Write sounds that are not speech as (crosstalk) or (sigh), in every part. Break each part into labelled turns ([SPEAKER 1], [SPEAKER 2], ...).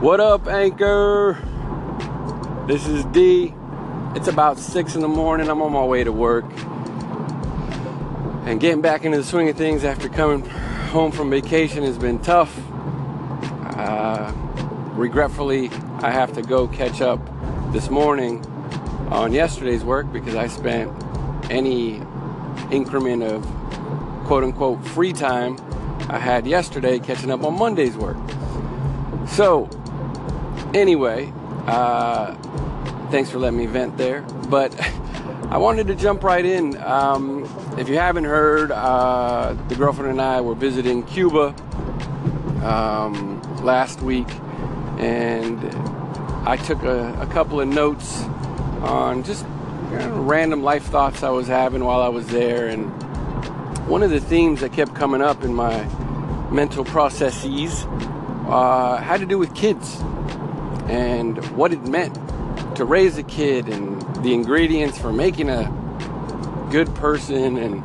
[SPEAKER 1] What up, Anchor? This is D. It's about 6 in the morning. I'm on my way to work. And getting back into the swing of things after coming home from vacation has been tough. Uh, regretfully, I have to go catch up this morning on yesterday's work because I spent any increment of quote unquote free time I had yesterday catching up on Monday's work. So, anyway, uh, thanks for letting me vent there. But (laughs) I wanted to jump right in. Um, if you haven't heard, uh, the girlfriend and I were visiting Cuba um, last week, and I took a, a couple of notes on just you know, random life thoughts I was having while I was there. And one of the themes that kept coming up in my mental processes uh, had to do with kids and what it meant to raise a kid and the ingredients for making a good person and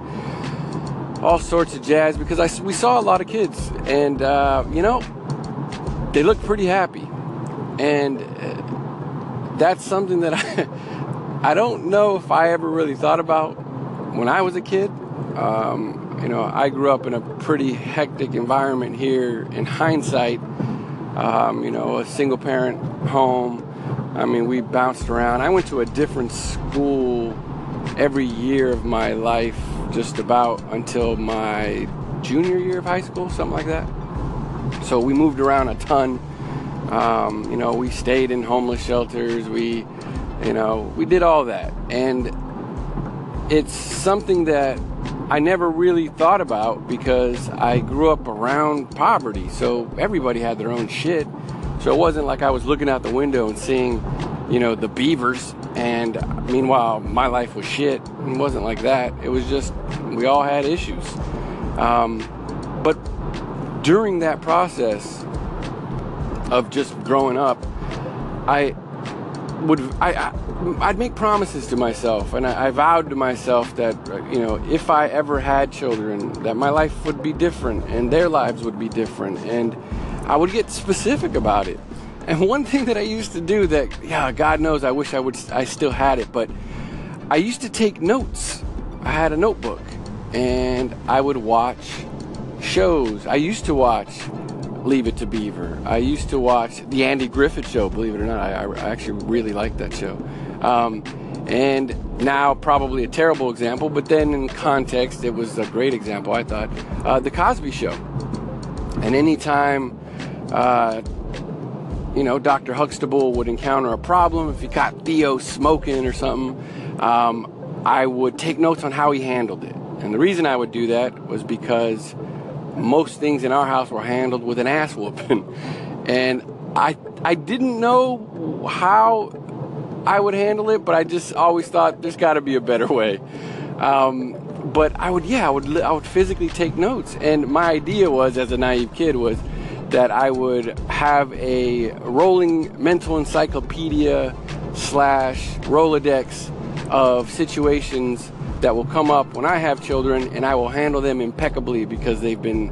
[SPEAKER 1] all sorts of jazz because I, we saw a lot of kids and uh, you know they look pretty happy. And uh, that's something that (laughs) I I don't know if I ever really thought about when I was a kid. Um, you know I grew up in a pretty hectic environment here in hindsight um, you know a single parent home I mean we bounced around I went to a different school every year of my life just about until my junior year of high school, something like that. So we moved around a ton. Um, you know, we stayed in homeless shelters. We, you know, we did all that. And it's something that I never really thought about because I grew up around poverty. So everybody had their own shit. So it wasn't like I was looking out the window and seeing, you know, the beavers and meanwhile, my life was shit. It wasn't like that. It was just, we all had issues. Um, but during that process of just growing up, I would, I, I I'd make promises to myself, and I, I vowed to myself that, uh, you know, if I ever had children, that my life would be different and their lives would be different, and I would get specific about it. (laughs) And one thing that I used to do that, yeah, God knows, I wish I would, I still had it, but I used to take notes. I had a notebook, and I would watch shows. I used to watch Leave It to Beaver. I used to watch the Andy Griffith Show. Believe it or not, I, I actually really liked that show. Um, and now probably a terrible example, but then in context, it was a great example. I thought uh, the Cosby Show. And anytime uh, you know, Dr. Huxtable would encounter a problem, if he caught Theo smoking or something, um, I would take notes on how he handled it. And the reason I would do that was because most things in our house were handled with an ass whooping. (laughs) and I, I didn't know how I would handle it, but I just always thought there's got to be a better way. Um, but I would, yeah, I would, I would physically take notes. And my idea was, as a naive kid, was that I would have a rolling mental encyclopedia slash Rolodex of situations that will come up when I have children, and I will handle them impeccably because they've been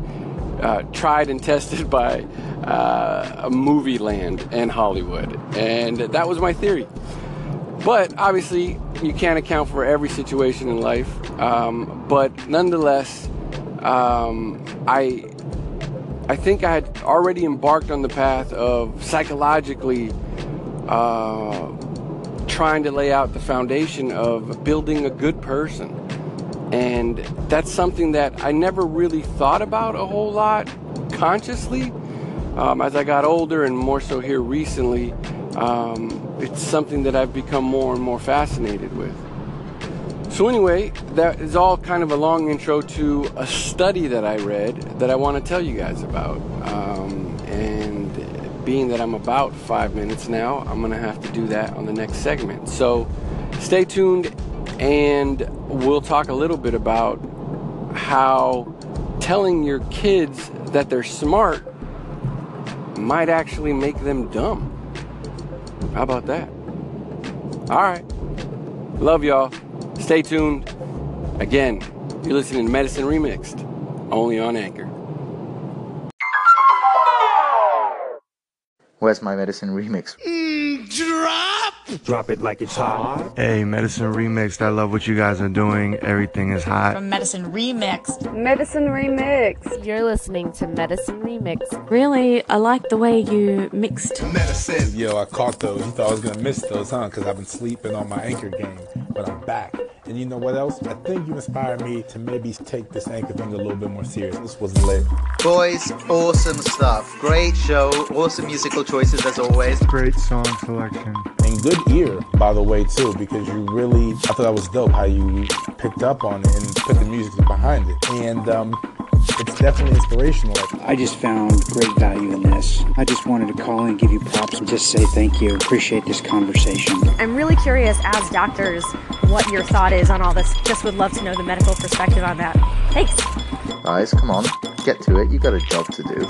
[SPEAKER 1] uh, tried and tested by uh, movie land and Hollywood. And that was my theory. But obviously, you can't account for every situation in life. Um, but nonetheless, um, I I think I had already embarked on the path of psychologically uh, trying to lay out the foundation of building a good person. And that's something that I never really thought about a whole lot consciously. Um, as I got older and more so here recently, um, it's something that I've become more and more fascinated with. So, anyway, that is all kind of a long intro to a study that I read that I want to tell you guys about. Um, and being that I'm about five minutes now, I'm going to have to do that on the next segment. So, stay tuned and we'll talk a little bit about how telling your kids that they're smart might actually make them dumb. How about that? All right. Love y'all. Stay tuned. Again, you're listening to Medicine Remixed, only on Anchor.
[SPEAKER 2] Where's my medicine remix?
[SPEAKER 3] Mm, drop!
[SPEAKER 4] Drop it like it's hot.
[SPEAKER 5] Hey, Medicine Remixed. I love what you guys are doing. Everything is hot.
[SPEAKER 6] From Medicine Remixed.
[SPEAKER 7] Medicine Remix.
[SPEAKER 8] You're listening to Medicine Remix.
[SPEAKER 9] Really, I like the way you mixed.
[SPEAKER 3] Medicine.
[SPEAKER 10] Yo, I caught those. You thought I was gonna miss those, huh? Because I've been sleeping on my anchor game, but I'm back. And you know what else? I think you inspired me to maybe take this anchor thing a little bit more serious. This was lit.
[SPEAKER 2] Boys, awesome stuff. Great show. Awesome musical choices as always.
[SPEAKER 5] Great song selection.
[SPEAKER 10] And good ear, by the way, too, because you really, I thought that was dope how you picked up on it and put the music behind it. And um, it's definitely inspirational.
[SPEAKER 11] I just found great value in this. I just wanted to call and give you props and just say thank you. Appreciate this conversation.
[SPEAKER 12] I'm really curious as doctors what your thought is on all this. Just would love to know the medical perspective on that. Thanks.
[SPEAKER 2] Guys, come on, get to it. You got a job to do.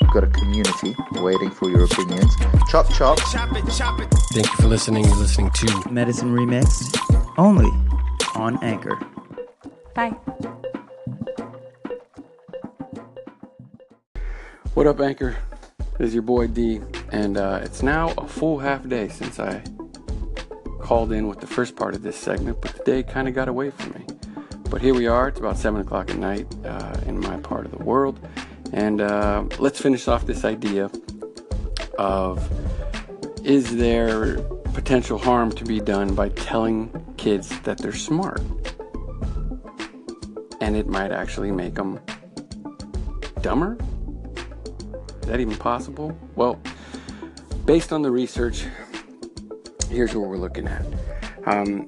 [SPEAKER 2] You've got a community waiting for your opinions. Chop chop. Chop it, chop it.
[SPEAKER 1] Thank you for listening. You're listening to
[SPEAKER 13] Medicine Remixed, only on Anchor.
[SPEAKER 12] Bye.
[SPEAKER 1] What up, Anchor? This is your boy D, and uh, it's now a full half day since I called in with the first part of this segment, but the day kind of got away from me. But here we are, it's about 7 o'clock at night uh, in my part of the world, and uh, let's finish off this idea of is there potential harm to be done by telling kids that they're smart? And it might actually make them dumber? Is that even possible? Well, based on the research, here's what we're looking at. Um,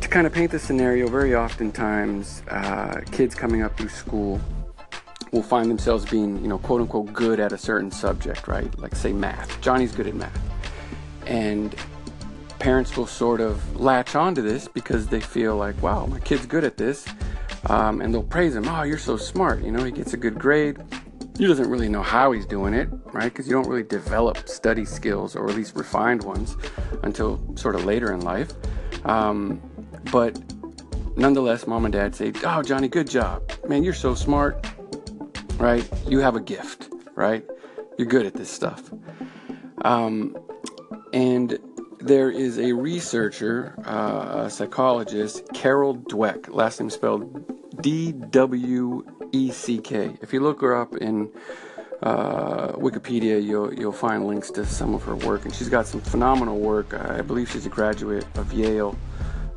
[SPEAKER 1] to kind of paint the scenario, very oftentimes uh, kids coming up through school will find themselves being, you know, quote unquote, good at a certain subject, right? Like, say, math. Johnny's good at math. And parents will sort of latch onto this because they feel like, wow, my kid's good at this. Um, and they'll praise him. Oh, you're so smart. You know, he gets a good grade he doesn't really know how he's doing it, right? Because you don't really develop study skills, or at least refined ones, until sort of later in life. Um, but nonetheless, mom and dad say, Oh, Johnny, good job. Man, you're so smart, right? You have a gift, right? You're good at this stuff. Um, and there is a researcher, uh, a psychologist, Carol Dweck, last name spelled D W E C K. If you look her up in uh, Wikipedia, you'll you'll find links to some of her work, and she's got some phenomenal work. I believe she's a graduate of Yale,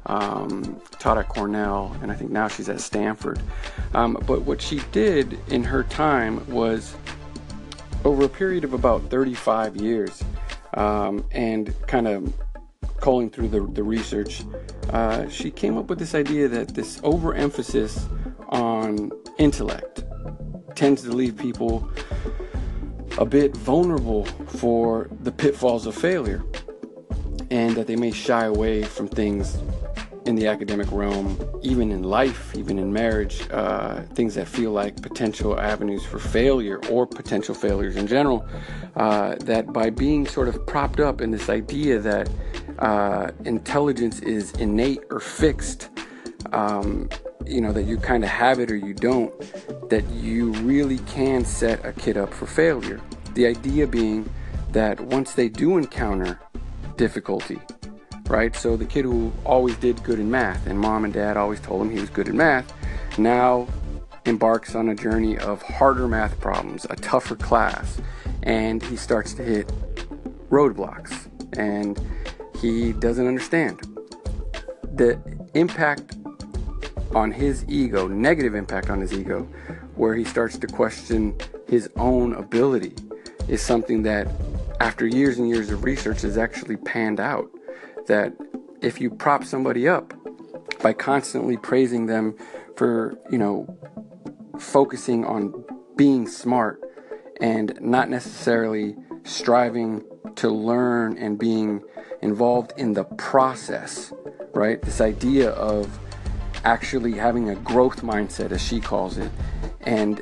[SPEAKER 1] um, taught at Cornell, and I think now she's at Stanford. Um, but what she did in her time was over a period of about 35 years, um, and kind of culling through the, the research, uh, she came up with this idea that this overemphasis on intellect tends to leave people a bit vulnerable for the pitfalls of failure and that they may shy away from things in the academic realm, even in life, even in marriage, uh, things that feel like potential avenues for failure or potential failures in general. Uh, that by being sort of propped up in this idea that uh, intelligence is innate or fixed, um, you know, that you kind of have it or you don't, that you really can set a kid up for failure. The idea being that once they do encounter difficulty, right? So the kid who always did good in math and mom and dad always told him he was good in math now embarks on a journey of harder math problems, a tougher class, and he starts to hit roadblocks and he doesn't understand. The impact on his ego, negative impact on his ego, where he starts to question his own ability, is something that, after years and years of research, has actually panned out. That if you prop somebody up by constantly praising them for, you know, focusing on being smart and not necessarily striving to learn and being involved in the process, right? This idea of actually having a growth mindset, as she calls it, and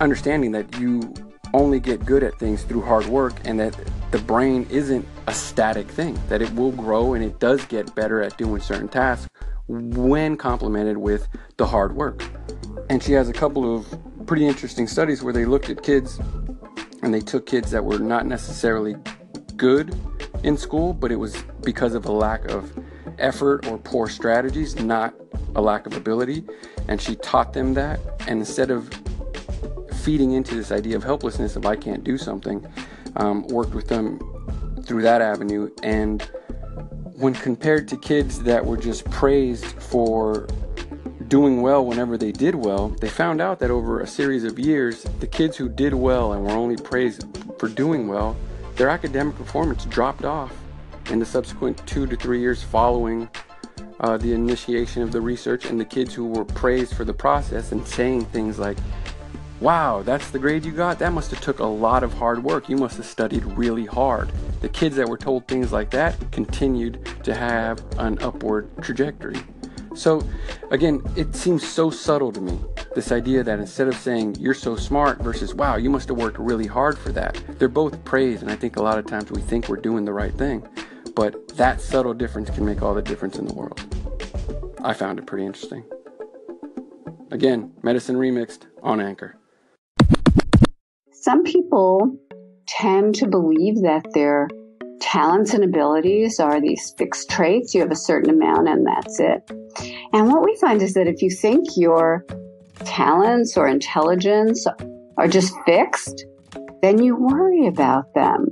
[SPEAKER 1] understanding that you only get good at things through hard work and that the brain isn't a static thing, that it will grow and it does get better at doing certain tasks when complemented with the hard work. And she has a couple of pretty interesting studies where they looked at kids and they took kids that were not necessarily good in school, but it was because of a lack of effort or poor strategies, not a lack of ability. And she taught them that. And instead of feeding into this idea of helplessness, if I can't do something, um, worked with them through that avenue. And when compared to kids that were just praised for doing well whenever they did well, they found out that over a series of years, the kids who did well and were only praised for doing well, their academic performance dropped off in the subsequent two to three years following uh, the initiation of the research. And the kids who were praised for the process and saying things like, wow, that's the grade you got? That must have took a lot of hard work. You must have studied really hard. The kids that were told things like that continued to have an upward trajectory. So, again, it seems so subtle to me. This idea that instead of saying you're so smart versus wow, you must have worked really hard for that, they're both praised. And I think a lot of times we think we're doing the right thing. But that subtle difference can make all the difference in the world. I found it pretty interesting. Again, Medicine Remixed on Anchor.
[SPEAKER 6] Some people tend to believe that their talents and abilities are these fixed traits. You have a certain amount and that's it. And what we find is that if you think your talents or intelligence are just fixed, then you worry about them.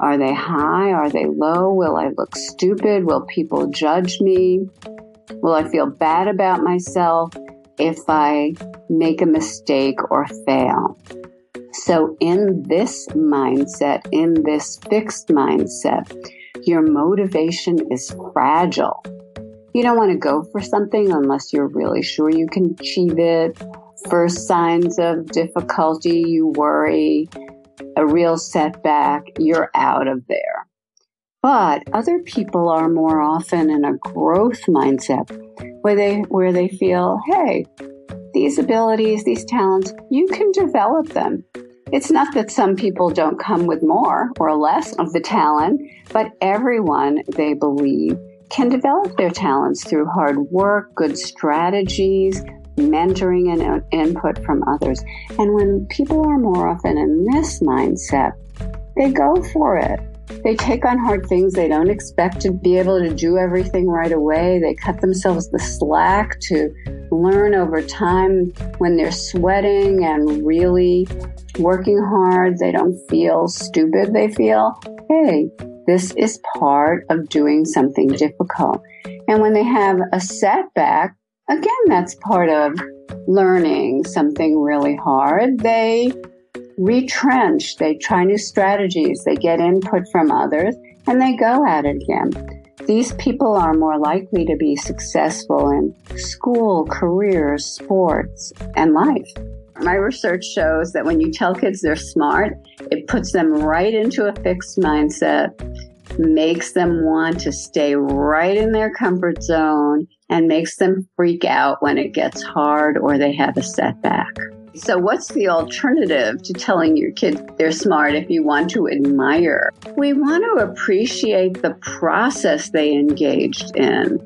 [SPEAKER 6] Are they high? Are they low? Will I look stupid? Will people judge me? Will I feel bad about myself if I make a mistake or fail? So, in this mindset, in this fixed mindset, your motivation is fragile. You don't want to go for something unless you're really sure you can achieve it. First signs of difficulty, you worry, a real setback, you're out of there. But other people are more often in a growth mindset where they where they feel, hey, these abilities, these talents, you can develop them. It's not that some people don't come with more or less of the talent, but everyone, they believe, can develop their talents through hard work, good strategies, mentoring and uh, input from others. And when people are more often in this mindset, they go for it. They take on hard things. They don't expect to be able to do everything right away. They cut themselves the slack to learn over time when they're sweating and really working hard. They don't feel stupid. They feel, hey, this is part of doing something difficult. And when they have a setback, again, that's part of learning something really hard. They retrench, they try new strategies, they get input from others, and they go at it again. These people are more likely to be successful in school, careers, sports, and life. My research shows that when you tell kids they're smart, it puts them right into a fixed mindset, makes them want to stay right in their comfort zone, and makes them freak out when it gets hard or they have a setback. So, what's the alternative to telling your kids they're smart if you want to admire? We want to appreciate the process they engaged in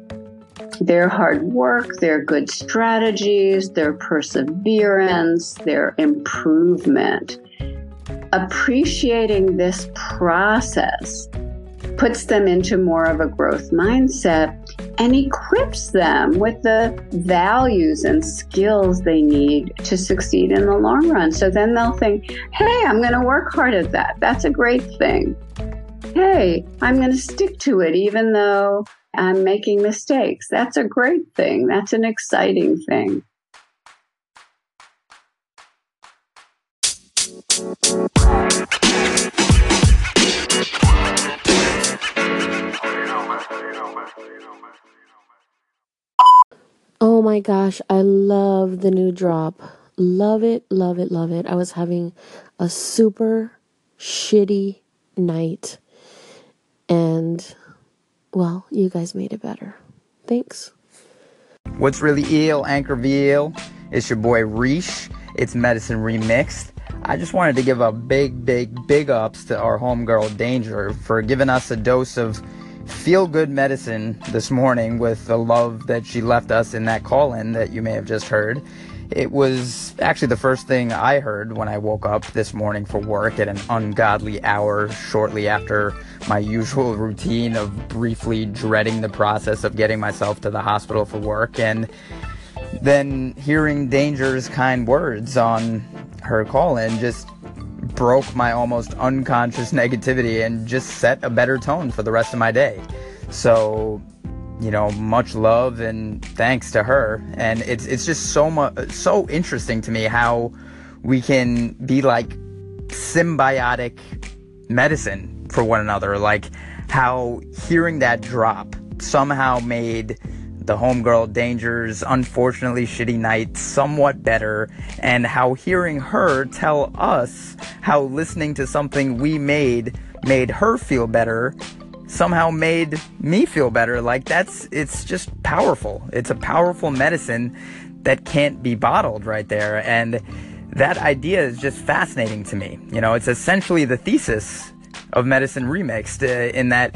[SPEAKER 6] their hard work, their good strategies, their perseverance, their improvement. Appreciating this process puts them into more of a growth mindset and equips them with the values and skills they need to succeed in the long run. So then they'll think, hey, I'm going to work hard at that. That's a great thing. Hey, I'm going to stick to it even though I'm making mistakes. That's a great thing. That's an exciting thing.
[SPEAKER 9] Oh my gosh, I love the new drop. Love it, love it, love it. I was having a super shitty night. And, well, you guys made it better. Thanks.
[SPEAKER 14] What's really ill, Anchor Anchorville? It's your boy Reesh. It's Medicine Remixed. I just wanted to give a big, big, big ups to our homegirl Danger for giving us a dose of feel good medicine this morning with the love that she left us in that call in that you may have just heard. It was actually the first thing I heard when I woke up this morning for work at an ungodly hour shortly after my usual routine of briefly dreading the process of getting myself to the hospital for work and then hearing Danger's kind words on her call in just broke my almost unconscious (laughs) negativity and just set a better tone for the rest of my day. So you know, much love and thanks to her. And it's it's just so much so interesting to me how we can be like symbiotic medicine for one another. Like how hearing that drop somehow made the homegirl Danger's unfortunately shitty night somewhat better and how hearing her tell us how listening to something we made made her feel better somehow made me feel better. Like that's, it's just powerful. It's a powerful medicine that can't be bottled right there. And that idea is just fascinating to me. You know, it's essentially the thesis of medicine remixed uh, in that,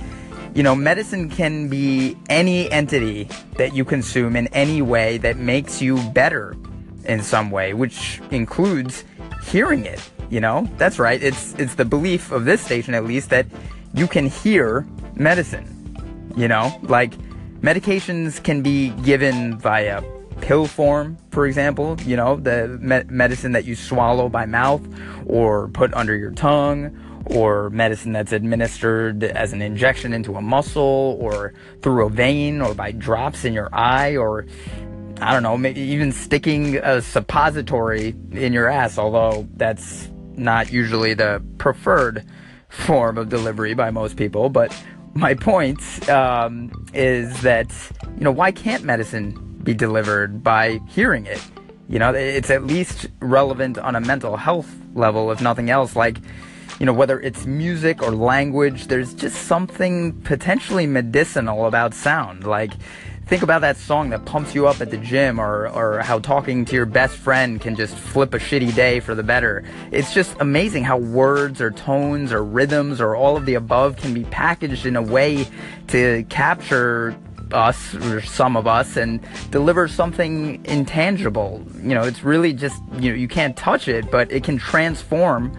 [SPEAKER 14] you know, medicine can be any entity that you consume in any way that makes you better in some way, which includes hearing it. You know, that's right. It's it's the belief of this station at least that you can hear medicine. You know, like medications can be given via pill form, for example, you know, the me- medicine that you swallow by mouth or put under your tongue, or medicine that's administered as an injection into a muscle or through a vein or by drops in your eye or I don't know, maybe even sticking a suppository in your ass, although that's not usually the preferred form of delivery by most people. But my point um, is that you know why can't medicine be delivered by hearing it? You know, it's at least relevant on a mental health level, if nothing else. Like, you know, whether it's music or language, there's just something potentially medicinal about sound. Like, think about that song that pumps you up at the gym or, or how talking to your best friend can just flip a shitty day for the better. It's just amazing how words or tones or rhythms or all of the above can be packaged in a way to capture us or some of us and deliver something intangible. You know, it's really just, you know, you can't touch it, but it can transform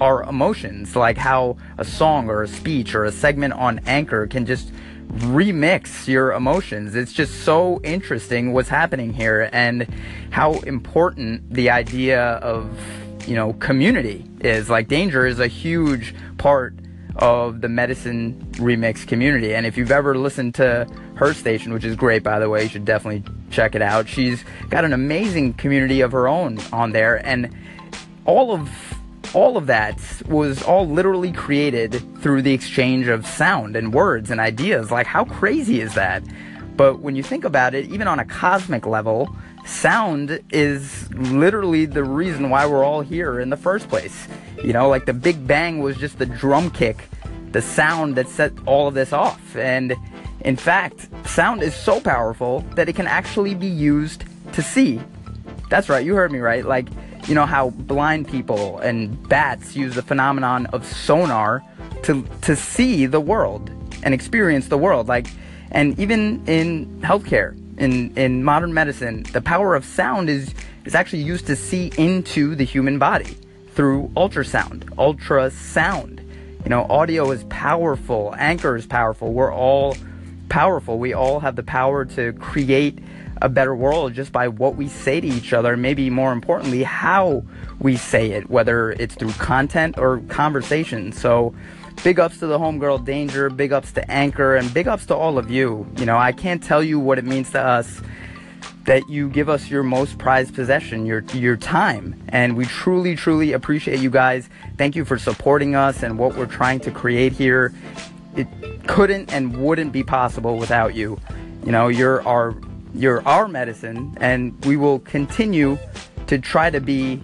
[SPEAKER 14] our emotions, like how a song or a speech or a segment on Anchor can just remix your emotions. It's just so interesting what's happening here and how important the idea of, you know, community is. Like, Danger is a huge part of the medicine remix community. And if you've ever listened to her station, which is great, by the way, you should definitely check it out. She's got an amazing community of her own on there. And all of all of that was all literally created through the exchange of sound and words and ideas. Like, how crazy is that? But when you think about it, even on a cosmic level, sound is literally the reason why we're all here in the first place. You know, like the Big Bang was just the drum kick, the sound that set all of this off. And in fact, sound is so powerful that it can actually be used to see. That's right, you heard me right. Like, you know how blind people and bats use the phenomenon of sonar to to see the world and experience the world like and even in healthcare in in modern medicine the power of sound is is actually used to see into the human body through ultrasound ultrasound. You know audio is powerful anchor is powerful. We're all powerful. We all have the power to create a better world just by what we say to each other, maybe more importantly, how we say it, whether it's through content or conversation. So, big ups to the homegirl Danger, big ups to Anchor, and big ups to all of you. You know, I can't tell you what it means to us that you give us your most prized possession, your your time, and we truly, truly appreciate you guys. Thank you for supporting us and what we're trying to create here. It couldn't and wouldn't be possible without you. You know, you're our you're our medicine, and we will continue to try to be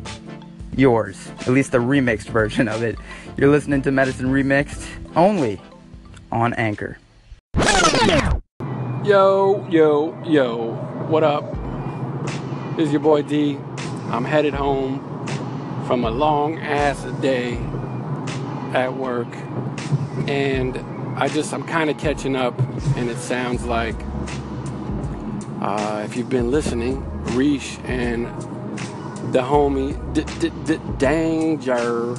[SPEAKER 14] yours, at least a remixed version of it. You're listening to Medicine Remixed only on Anchor.
[SPEAKER 1] Yo, yo, yo, what up? This is your boy D. I'm headed home from a long ass day at work, and I just, I'm kind of catching up, and it sounds like uh, if you've been listening, Reesh and the homie D- D- D- Danger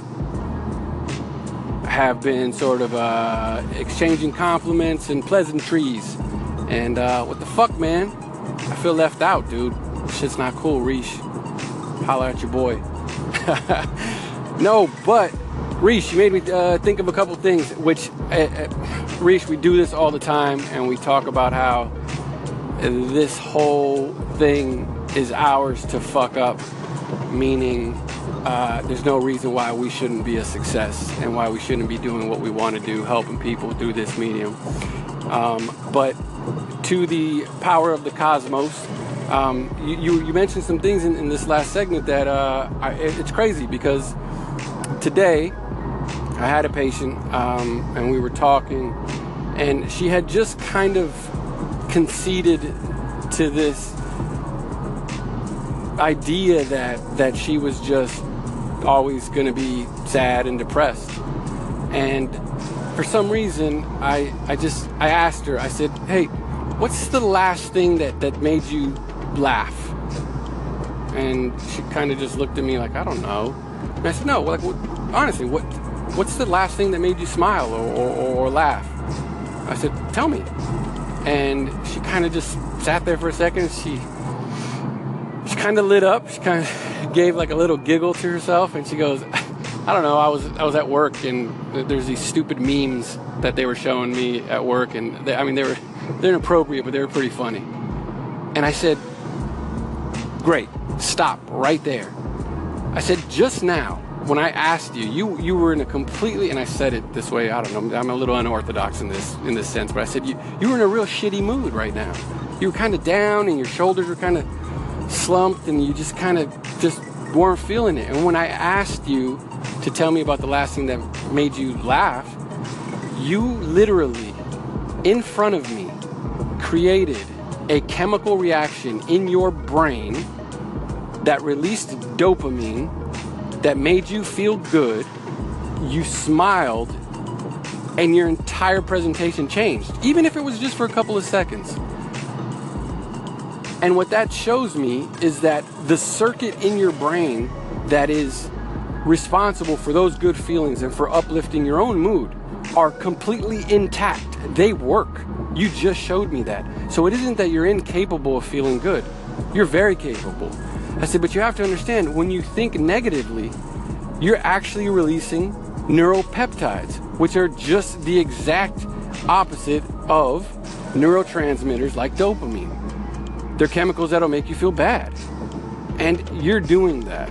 [SPEAKER 1] have been sort of uh, exchanging compliments and pleasantries. And uh, what the fuck, man? I feel left out, dude. Shit's not cool, Reesh. Holler at your boy. (laughs) no, but Reesh, you made me uh, think of a couple things. Which, uh, Reesh, we do this all the time, and we talk about how this whole thing is ours to fuck up. Meaning, uh, there's no reason why we shouldn't be a success and why we shouldn't be doing what we want to do, helping people through this medium. Um, but to the power of the cosmos, um, you, you, you, mentioned some things in, in this last segment that uh, I, it's crazy because today I had a patient um, and we were talking, and she had just kind of conceded to this idea that that she was just always going to be sad and depressed. And for some reason i i just i asked her i said hey what's the last thing that that made you laugh? And she kind of just looked at me like i don't know. And i said no like what, honestly what what's the last thing that made you smile or, or, or laugh? I said tell me and she kind of just sat there for a second she she kind of lit up. She kind of gave like a little giggle to herself, and she goes, "I don't know. I was I was at work, and there's these stupid memes that they were showing me at work, and they, I mean they were they're inappropriate, but they were pretty funny." And I said, "Great, stop right there." I said, "Just now." When I asked you, you you were in a completely, and I said it this way. I don't know. I'm a little unorthodox in this in this sense, but I said you you were in a real shitty mood right now. You were kind of down, and your shoulders were kind of slumped and you just kind of just weren't feeling it. And when I asked you to tell me about the last thing that made you laugh, you literally, in front of me, created a chemical reaction in your brain that released dopamine that made you feel good. You smiled, and your entire presentation changed, even if it was just for a couple of seconds. And what that shows me is that the circuit in your brain that is responsible for those good feelings and for uplifting your own mood are completely intact. They work. You just showed me that. So it isn't that you're incapable of feeling good. You're very capable. I said, but you have to understand when you think negatively, you're actually releasing neuropeptides, which are just the exact opposite of neurotransmitters like dopamine. They're chemicals that'll make you feel bad. And you're doing that.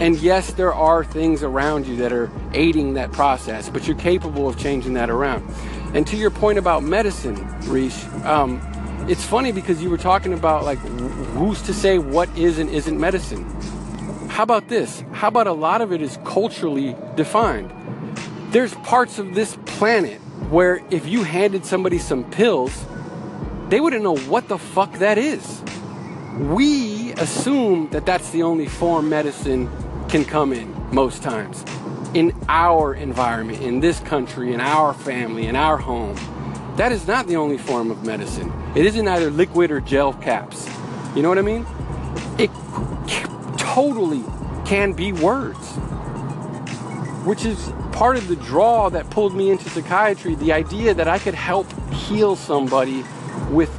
[SPEAKER 1] And yes, there are things around you that are aiding that process, but you're capable of changing that around. And to your point about medicine, Reesh, um, it's funny because you were talking about like who's to say what is and isn't medicine. How about this? How about a lot of it is culturally defined? There's parts of this planet where if you handed somebody some pills, they wouldn't know what the fuck that is. We assume that that's the only form medicine can come in most times. In our environment, in this country, in our family, in our home, that is not the only form of medicine. It isn't either liquid or gel caps. You know what I mean? It totally can be words, which is part of the draw that pulled me into psychiatry the idea that I could help heal somebody with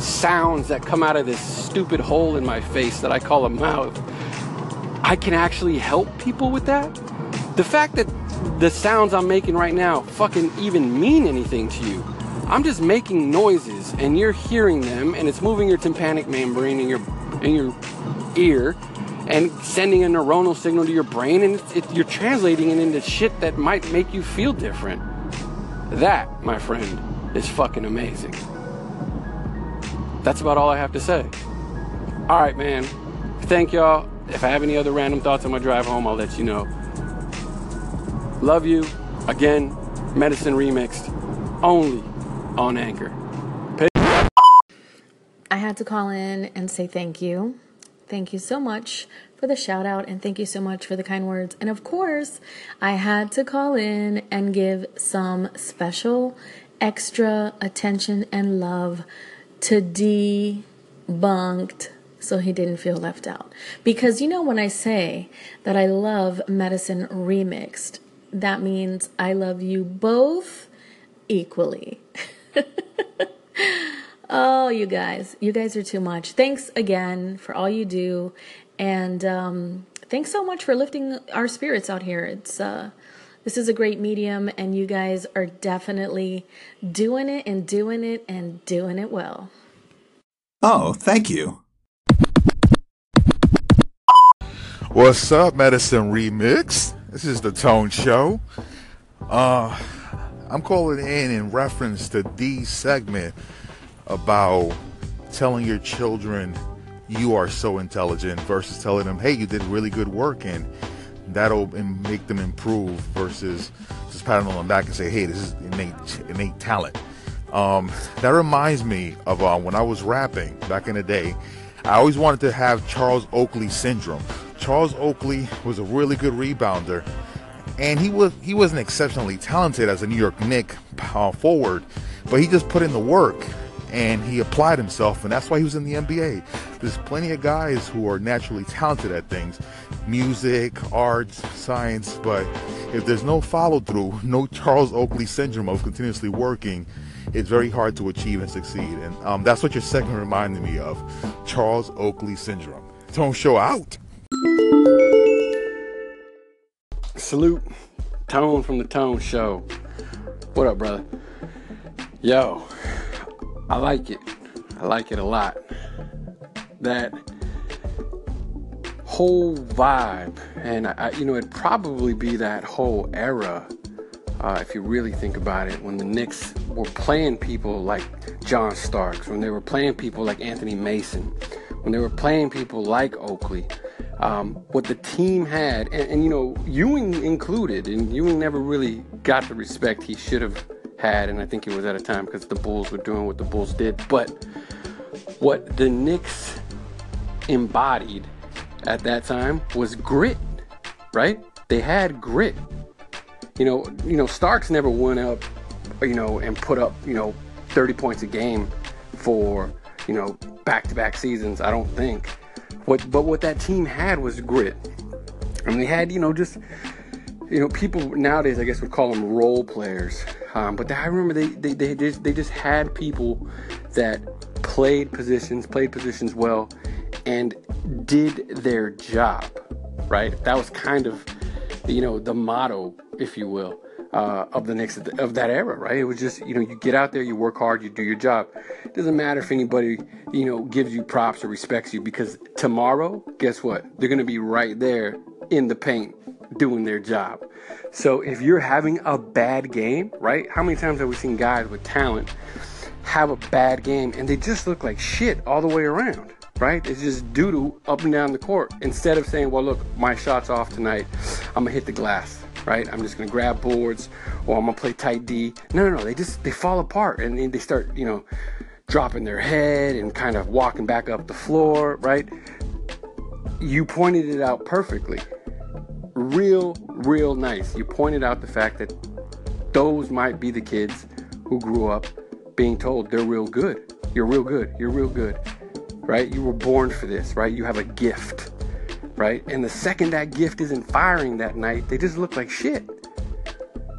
[SPEAKER 1] sounds that come out of this stupid hole in my face that I call a mouth. I can actually help people with that. The fact that the sounds I'm making right now fucking even mean anything to you. I'm just making noises and you're hearing them and it's moving your tympanic membrane in your in your ear and sending a neuronal signal to your brain and it, you're translating it into shit that might make you feel different. That, my friend, is fucking amazing. That's about all I have to say. All right, man. Thank y'all. If I have any other random thoughts on my drive home, I'll let you know. Love you. Again, Medicine Remixed, only on Anchor.
[SPEAKER 15] I had to call in and say thank you. Thank you so much for the shout out and thank you so much for the kind words. And of course, I had to call in and give some special extra attention and love to debunked so he didn't feel left out. Because you know, when I say that I love medicine remixed, that means I love you both equally. (laughs) oh, you guys, you guys are too much. Thanks again for all you do. And um, thanks so much for lifting our spirits out here. It's, uh, this is a great medium, and you guys are definitely doing it and doing it and doing it well.
[SPEAKER 16] Oh, thank you.
[SPEAKER 17] What's up, Medicine Remix? This is the Tone Show. Uh, I'm calling in in reference to Dee's segment about telling your children you are so intelligent versus telling them, hey, you did really good work and that'll make them improve versus just patting them on the back and say, hey, this is innate, innate talent. Um, that reminds me of uh, when I was rapping back in the day. I always wanted to have Charles Oakley syndrome. Charles Oakley was a really good rebounder, and he was he wasn't exceptionally talented as a New York Knick uh, forward, but he just put in the work and he applied himself, and that's why he was in the NBA. There's plenty of guys who are naturally talented at things music, arts, science, but if there's no follow through, (laughs) no Charles Oakley syndrome of continuously working, it's very hard to achieve and succeed. And um, that's what your segment reminded me of Charles Oakley syndrome. Tone Show out.
[SPEAKER 1] Salute. Tone from the Tone Show. What up, brother? Yo, I like it. I like it a lot. That whole vibe, and I, you know, it'd probably be that whole era, uh, if you really think about it, when the Knicks were playing people like John Starks, when they were playing people like Anthony Mason, when they were playing people like Oakley. Um, what the team had, and, and you know, Ewing included, and Ewing never really got the respect he should have had, and I think it was at a time because the Bulls were doing what the Bulls did. But what the Knicks embodied at that time was grit, right? They had grit. You know, you know, Starks never went up, you know, and put up, you know, 30 points a game for, you know, back-to-back seasons. I don't think. What, but what that team had was grit, and they had, you know, just you know, people nowadays, I guess, would call them role players. Um, but I remember they, they, they, just, they just had people that played positions, played positions well, and did their job, right? That was kind of, you know, the motto, if you will, uh, of the Knicks of that era, right? It was just, you know, you get out there, you work hard, you do your job. It doesn't matter if anybody, you know, gives you props or respects you because tomorrow, guess what? They're going to be right there in the paint doing their job. So if you're having a bad game, right? How many times have we seen guys with talent have a bad game and they just look like shit all the way around, right? It's just doo doo up and down the court. Instead of saying, well, look, my shot's off tonight, I'm gonna hit the glass, right? I'm just gonna grab boards or I'm gonna play tight D. No, no, no. They just they fall apart and they start, you know, dropping their head and kind of walking back up the floor, right? You pointed it out perfectly real, real nice. You pointed out the fact that those might be the kids who grew up being told they're real good. You're real good. You're real good. Right? You were born for this, right? You have a gift. Right? And the second that gift isn't firing that night, they just look like shit.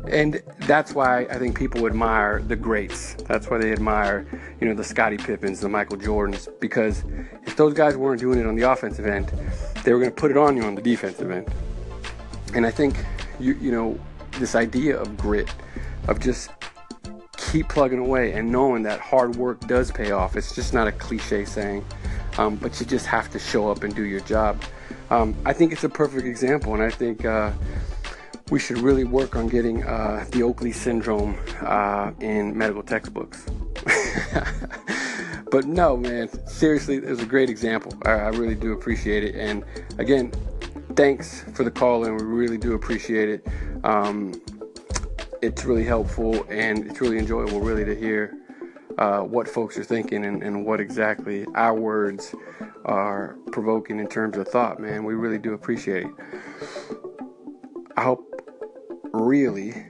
[SPEAKER 1] And that's why I think people admire the greats. That's why they admire, you know, the Scottie Pippens, the Michael Jordans, because if those guys weren't doing it on the offensive end, they were going to put it on you on the defensive end. And I think you you know this idea of grit, of just keep plugging away and knowing that hard work does pay off. It's just not a cliche saying, um, but you just have to show up and do your job. Um, I think it's a perfect example, and I think uh, we should really work on getting uh, the Oakley syndrome uh, in medical textbooks. (laughs) but no, man, seriously, it was a great example. I, I really do appreciate it. And again, thanks for the call, and we really do appreciate it. Um, it's really helpful and it's really enjoyable, really, to hear uh, what folks are thinking and, and, what exactly our words are provoking in terms of thought, man. We really do appreciate it. I hope really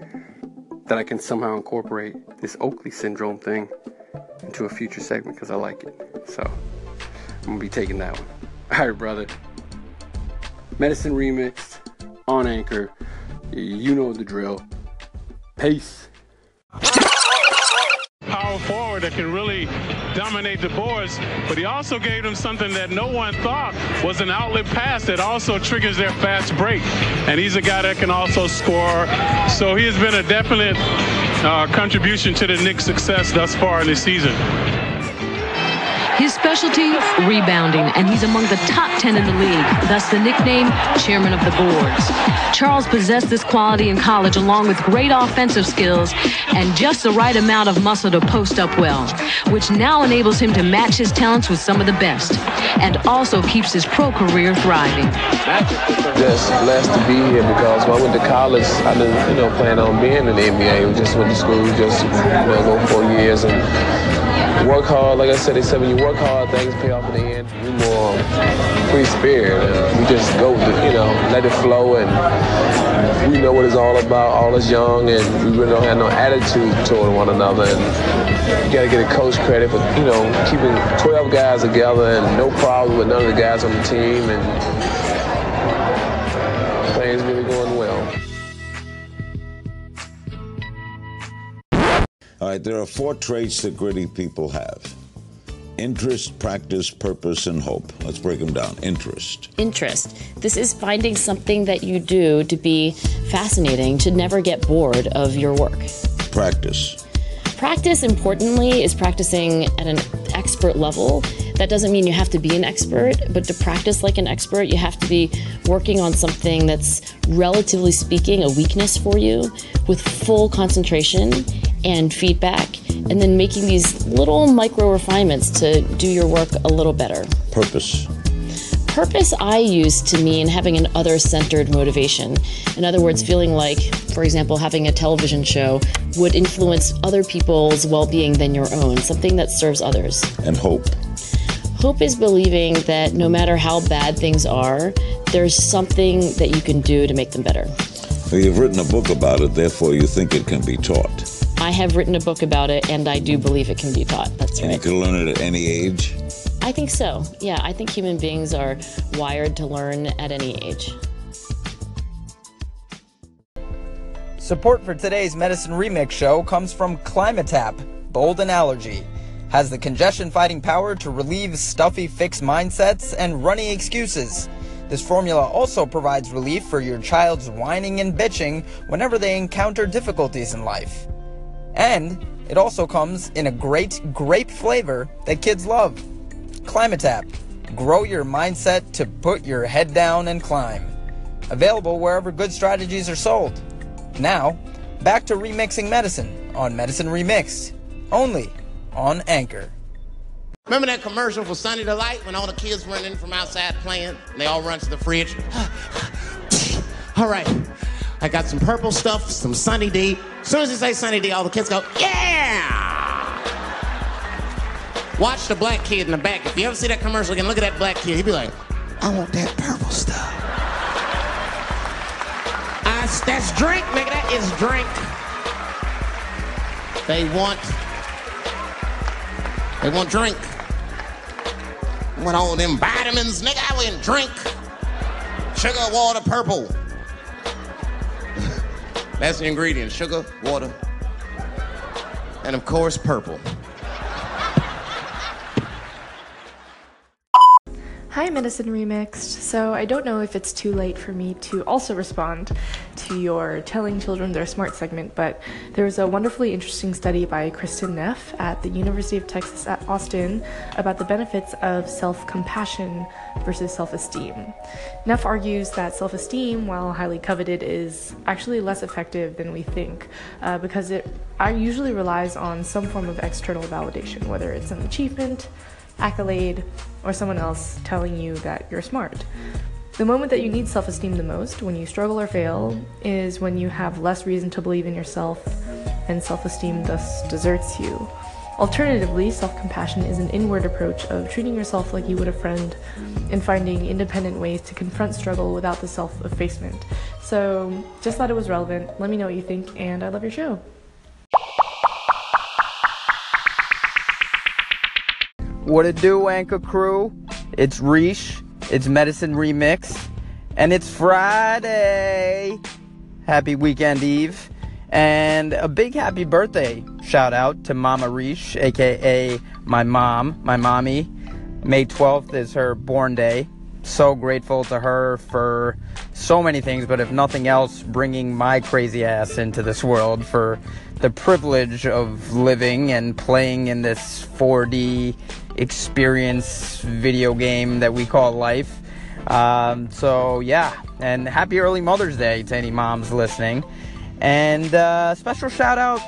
[SPEAKER 1] that I can somehow incorporate this Oakley syndrome thing into a future segment because I like it. So, I'm gonna be taking that one. (laughs) All right, brother. Medicine Remixed on Anchor. You know the drill. Peace.
[SPEAKER 18] Power forward that can really dominate the boards, but he also gave them something that no one thought was an outlet pass that also triggers their fast break. And he's a guy that can also score. So he has been a definite uh, contribution to the Knicks' success thus far in the season.
[SPEAKER 19] Specialty, rebounding, and he's among the top 10 in the league, thus the nickname Chairman of the Boards. Charles possessed this quality in college along with great offensive skills and just the right amount of muscle to post up well, which now enables him to match his talents with some of the best and also keeps his pro career thriving.
[SPEAKER 20] Just blessed to be here because when I went to college, I didn't, you know, plan on being in the NBA. We just went to school, just, you know, go four years and work hard. Like I said, they said when you work hard, things pay off in the end. We more free spirit. We just go, you know, let it flow, and we know what it's all about. All is young, and we really don't have no attitude toward one another. And you got to get a coach credit for, you know, keeping 12 guys together and no problem with none of the guys on the team, and
[SPEAKER 21] right, there are four traits that gritty people have interest, practice, purpose, and hope. Let's break them down. Interest.
[SPEAKER 22] Interest. This is finding something that you do to be fascinating, to never get bored of your work.
[SPEAKER 21] Practice.
[SPEAKER 22] Practice, importantly, is practicing at an expert level. That doesn't mean you have to be an expert, but to practice like an expert, you have to be working on something that's, relatively speaking, a weakness for you with full concentration and feedback, and then making these little micro refinements to do your work a little better.
[SPEAKER 21] Purpose.
[SPEAKER 22] Purpose I use to mean having an other centered motivation. In other words, feeling like, for example, having a television show would influence other people's well being than your own, something that serves others.
[SPEAKER 21] And hope.
[SPEAKER 22] Hope is believing that no matter how bad things are, there's something that you can do to make them better.
[SPEAKER 21] Well, you've written a book about it, therefore you think it can be taught.
[SPEAKER 22] I have written a book about it, and I do believe it can be taught. That's
[SPEAKER 21] And
[SPEAKER 22] right.
[SPEAKER 21] you can learn it at any age.
[SPEAKER 22] I think so. Yeah, I think human beings are wired to learn at any age.
[SPEAKER 14] Support for today's Medicine Remix show comes from Climatap, Bold and Allergy. Has the congestion fighting power to relieve stuffy fixed mindsets and runny excuses. This formula also provides relief for your child's whining and bitching whenever they encounter difficulties in life. And it also comes in a great grape flavor that kids love. Climatap. Grow your mindset to put your head down and climb. Available wherever good strategies are sold. Now, back to remixing medicine on Medicine Remixed, only on Anchor.
[SPEAKER 3] Remember that commercial for Sunny Delight when all the kids run in from outside playing and they all run to the fridge? (sighs) all right, I got some purple stuff, some Sunny D. As soon as you say Sunny D, all the kids go, yeah! Watch the black kid in the back. If you ever see that commercial again, look at that black kid. He'd be like, I want that purple stuff. I, that's drink, nigga. That is drink. They want, they want drink. Want all them vitamins, nigga. I went drink. Sugar, water, purple. That's the ingredient, sugar, water, and of course, purple.
[SPEAKER 7] Hi, Medicine Remixed. So, I don't know if it's too late for me to also respond to your Telling Children They're Smart segment, but there was a wonderfully interesting study by Kristin Neff at the University of Texas at Austin about the benefits of self compassion versus self esteem. Neff argues that self esteem, while highly coveted, is actually less effective than we think uh, because it uh, usually relies on some form of external validation, whether it's an achievement accolade, or someone else telling you that you're smart. The moment that you need self esteem the most, when you struggle or fail, is when you have less reason to believe in yourself and self esteem thus deserts you. Alternatively, self compassion is an inward approach of treating yourself like you would a friend and finding independent ways to confront struggle without the self effacement. So, just thought it was relevant. Let me know what you think, and I love your show.
[SPEAKER 14] What it do, Anchor Crew? It's Reesh. It's Medicine Remix. And it's Friday. Happy weekend eve. And a big happy birthday shout out to Mama Reesh, aka my mom, my mommy. May 12th is her born day. So grateful to her for so many things, but if nothing else, bringing my crazy ass into this world for the privilege of living and playing in this 4D experience video game that we call life. Um, so, yeah, and happy early Mother's Day to any moms listening. And uh, special shout out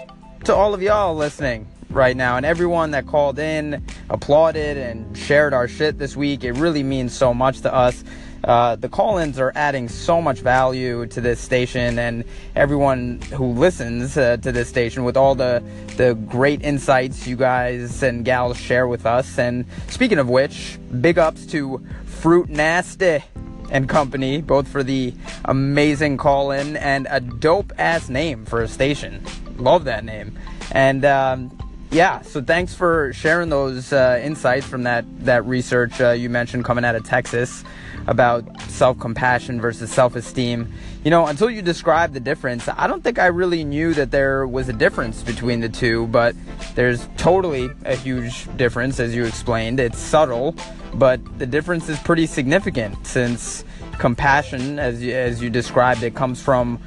[SPEAKER 14] to all of y'all listening right now and everyone that called in, applauded, and shared our shit this week. It really means so much to us. Uh, the call ins are adding so much value to this station and everyone who listens uh, to this station with all the, the great insights you guys and gals share with us. And speaking of which, big ups to Fruit Nasty and company, both for the amazing call in and a dope ass name for a station. Love that name. And um, yeah, so thanks for sharing those uh, insights from that that research uh, you mentioned coming out of Texas about self-compassion versus self-esteem. You know, until you described the difference, I don't think I really knew that there was a difference between the two, but there's totally a huge difference as you explained. It's subtle, but the difference is pretty significant since compassion as you, as you described it comes from